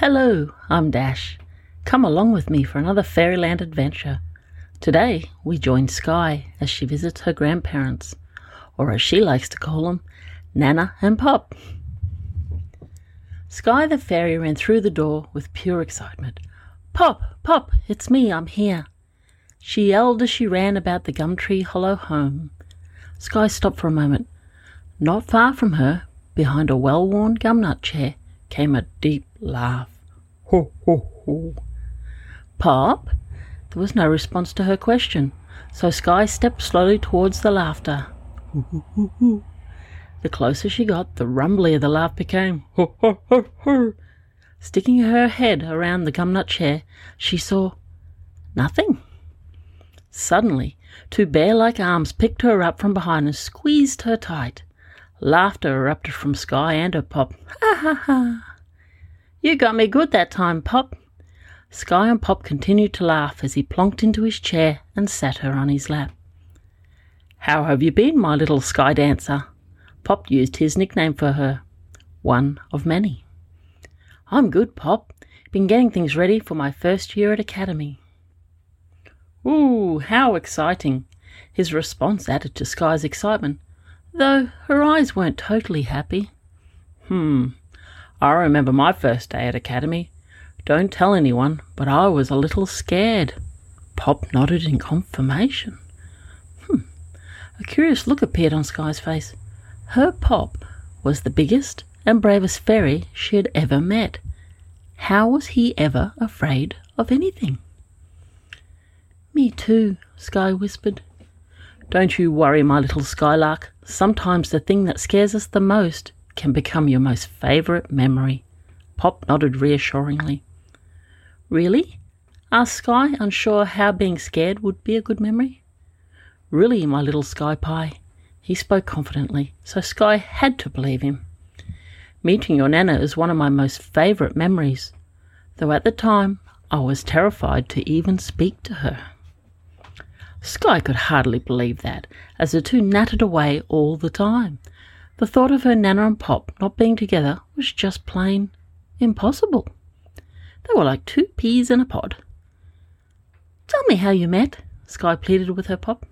Hello, I'm Dash. Come along with me for another fairyland adventure. Today we join Skye as she visits her grandparents, or as she likes to call them, Nana and Pop. Skye the fairy ran through the door with pure excitement. Pop, Pop, it's me, I'm here. She yelled as she ran about the Gumtree Hollow home. Skye stopped for a moment. Not far from her, behind a well worn gumnut chair, came a deep laugh. Ho, ho, ho. Pop? There was no response to her question, so Skye stepped slowly towards the laughter. Ho ho ho. The closer she got, the rumblier the laugh became. Ho, ho, ho, ho. Sticking her head around the gumnut chair, she saw nothing. Suddenly, two bear like arms picked her up from behind and squeezed her tight. Laughter erupted from Skye and her Pop. Ha ha! You got me good that time, Pop. Skye and Pop continued to laugh as he plonked into his chair and sat her on his lap. How have you been, my little sky dancer? Pop used his nickname for her, one of many. I'm good, Pop. Been getting things ready for my first year at Academy. Ooh, how exciting! His response added to Skye's excitement, though her eyes weren't totally happy. Hmm, I remember my first day at Academy. Don't tell anyone, but I was a little scared. Pop nodded in confirmation. Hmm. A curious look appeared on Skye's face. Her Pop was the biggest and bravest fairy she had ever met. How was he ever afraid of anything? Me too, Skye whispered. Don't you worry, my little Skylark. Sometimes the thing that scares us the most can become your most favourite memory. Pop nodded reassuringly. Really? asked Skye, unsure how being scared would be a good memory. Really, my little Sky Pie. He spoke confidently, so Skye had to believe him. Meeting your Nana is one of my most favourite memories, though at the time I was terrified to even speak to her. Skye could hardly believe that, as the two nattered away all the time. The thought of her Nana and Pop not being together was just plain impossible. They were like two peas in a pod. Tell me how you met, Skye pleaded with her Pop.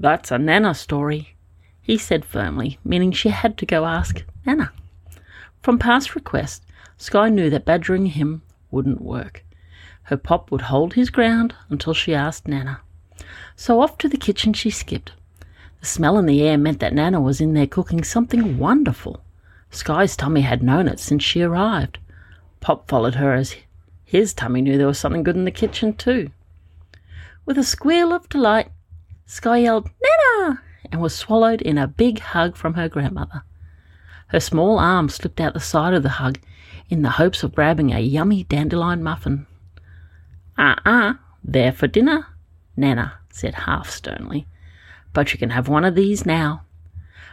That's a Nana story, he said firmly, meaning she had to go ask Nana. From past requests, Skye knew that badgering him wouldn't work. Her Pop would hold his ground until she asked Nana. So off to the kitchen she skipped. The smell in the air meant that Nana was in there cooking something wonderful. Skye's tummy had known it since she arrived. Pop followed her as his tummy knew there was something good in the kitchen too. With a squeal of delight, Skye yelled, Nana! and was swallowed in a big hug from her grandmother. Her small arm slipped out the side of the hug in the hopes of grabbing a yummy dandelion muffin. Uh uh, there for dinner, Nana said half sternly. But you can have one of these now.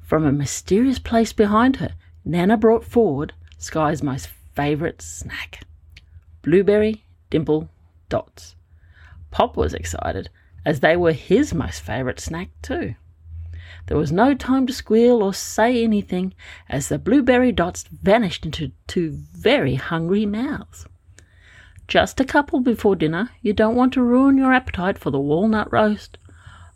From a mysterious place behind her, Nana brought forward Skye's most favourite snack blueberry dimple dots. Pop was excited, as they were his most favourite snack too. There was no time to squeal or say anything, as the blueberry dots vanished into two very hungry mouths. Just a couple before dinner. You don't want to ruin your appetite for the walnut roast.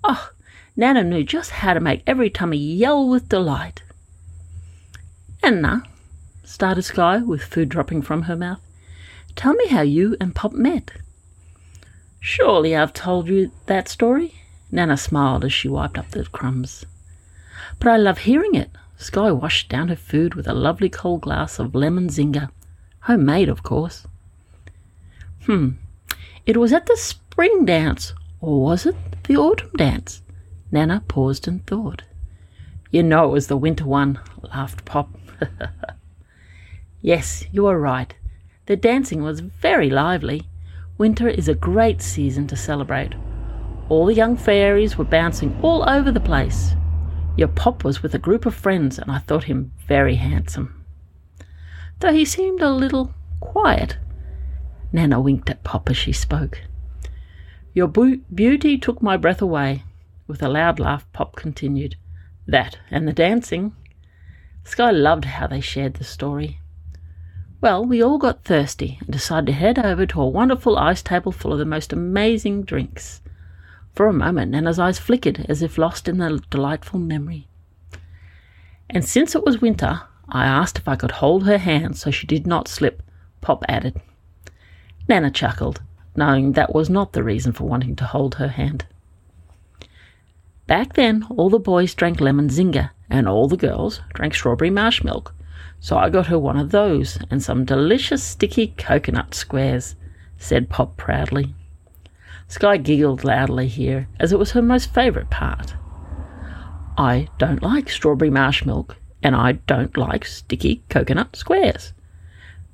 Oh, Nana knew just how to make every tummy yell with delight. Anna, started Skye with food dropping from her mouth, tell me how you and Pop met. Surely I've told you that story? Nana smiled as she wiped up the crumbs. But I love hearing it. Skye washed down her food with a lovely cold glass of lemon zinger. Homemade, of course. Hmm. It was at the spring dance, or was it the autumn dance? Nana paused and thought. You know it was the winter one, laughed Pop. yes, you are right. The dancing was very lively. Winter is a great season to celebrate. All the young fairies were bouncing all over the place. Your Pop was with a group of friends, and I thought him very handsome. Though he seemed a little quiet Nana winked at Pop as she spoke. Your beauty took my breath away. With a loud laugh, Pop continued. That and the dancing. Skye loved how they shared the story. Well, we all got thirsty and decided to head over to a wonderful ice table full of the most amazing drinks. For a moment, Nana's eyes flickered as if lost in the delightful memory. And since it was winter, I asked if I could hold her hand so she did not slip, Pop added. Nana chuckled, knowing that was not the reason for wanting to hold her hand. Back then, all the boys drank lemon zinger, and all the girls drank strawberry marsh milk. So I got her one of those and some delicious sticky coconut squares, said Pop proudly. Skye giggled loudly here, as it was her most favourite part. I don't like strawberry marsh milk, and I don't like sticky coconut squares.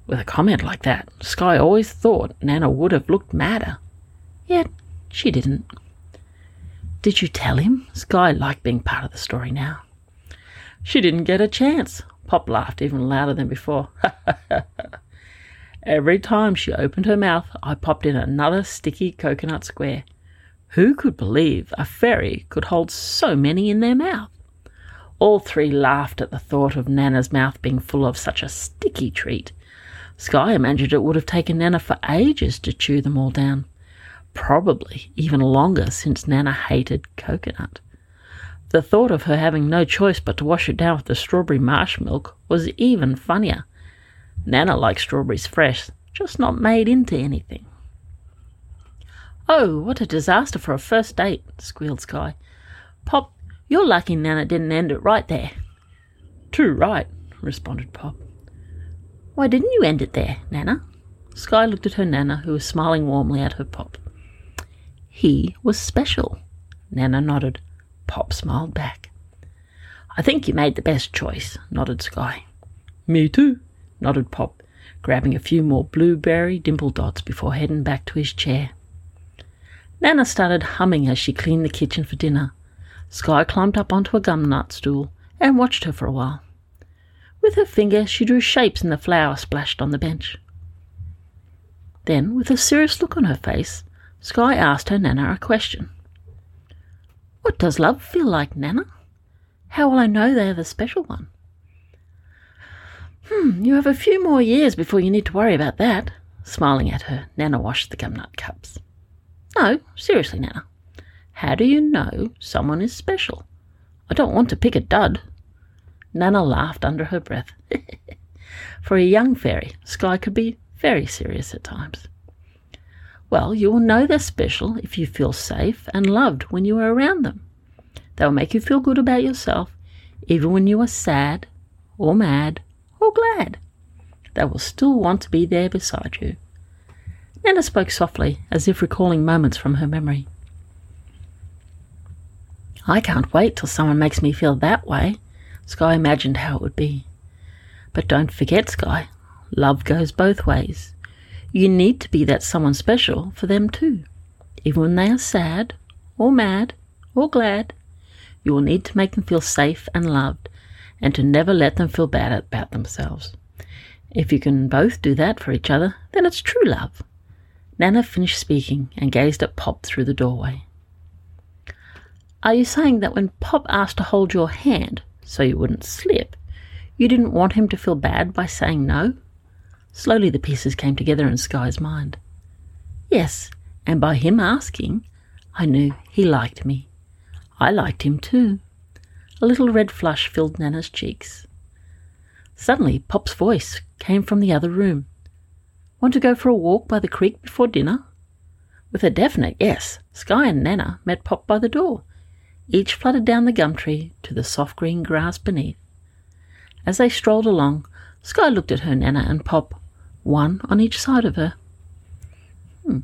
With a comment like that, Skye always thought Nana would have looked madder. Yet she didn't. Did you tell him? Skye liked being part of the story now. She didn't get a chance. Pop laughed even louder than before. Every time she opened her mouth, I popped in another sticky coconut square. Who could believe a fairy could hold so many in their mouth? All three laughed at the thought of Nana's mouth being full of such a sticky treat. Skye imagined it would have taken Nana for ages to chew them all down probably even longer since Nana hated coconut. The thought of her having no choice but to wash it down with the strawberry marsh milk was even funnier. Nana likes strawberries fresh, just not made into anything. Oh, what a disaster for a first date, squealed Skye. Pop, you're lucky Nana didn't end it right there. Too right, responded Pop. Why didn't you end it there, Nana? Skye looked at her Nana, who was smiling warmly at her Pop. He was special. Nana nodded. Pop smiled back. I think you made the best choice, nodded Skye. Me too, nodded Pop, grabbing a few more blueberry dimple dots before heading back to his chair. Nana started humming as she cleaned the kitchen for dinner. Skye climbed up onto a gum nut stool and watched her for a while. With her finger, she drew shapes in the flour splashed on the bench. Then, with a serious look on her face, Skye asked her Nana a question. What does love feel like, Nana? How will I know they are the special one? Hmm, you have a few more years before you need to worry about that. Smiling at her, Nana washed the gumnut cups. No, seriously, Nana. How do you know someone is special? I don't want to pick a dud. Nana laughed under her breath. For a young fairy, Skye could be very serious at times. Well, you will know they're special if you feel safe and loved when you are around them. They will make you feel good about yourself, even when you are sad, or mad, or glad. They will still want to be there beside you. Nana spoke softly, as if recalling moments from her memory. I can't wait till someone makes me feel that way. Skye imagined how it would be. But don't forget, Skye, love goes both ways. You need to be that someone special for them too. Even when they are sad, or mad, or glad, you will need to make them feel safe and loved, and to never let them feel bad about themselves. If you can both do that for each other, then it's true love. Nana finished speaking and gazed at Pop through the doorway. Are you saying that when Pop asked to hold your hand so you wouldn't slip, you didn't want him to feel bad by saying no? Slowly the pieces came together in Skye's mind. Yes, and by him asking, I knew he liked me. I liked him too. A little red flush filled Nana's cheeks. Suddenly, Pop's voice came from the other room. Want to go for a walk by the creek before dinner? With a definite yes, Skye and Nana met Pop by the door. Each fluttered down the gum tree to the soft green grass beneath. As they strolled along, Skye looked at her Nana and Pop one on each side of her. Hmm.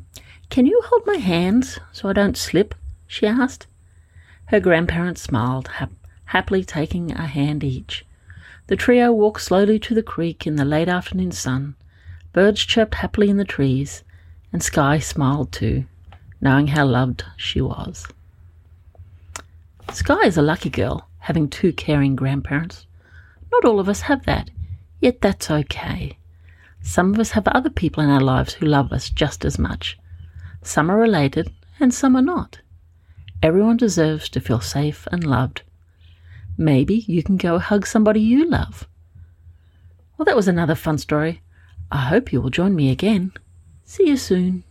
Can you hold my hands so I don't slip? she asked. Her grandparents smiled, hap- happily taking a hand each. The trio walked slowly to the creek in the late afternoon sun. Birds chirped happily in the trees, and Skye smiled too, knowing how loved she was. Skye is a lucky girl, having two caring grandparents. Not all of us have that, yet that's okay. Some of us have other people in our lives who love us just as much. Some are related and some are not. Everyone deserves to feel safe and loved. Maybe you can go hug somebody you love. Well, that was another fun story. I hope you will join me again. See you soon.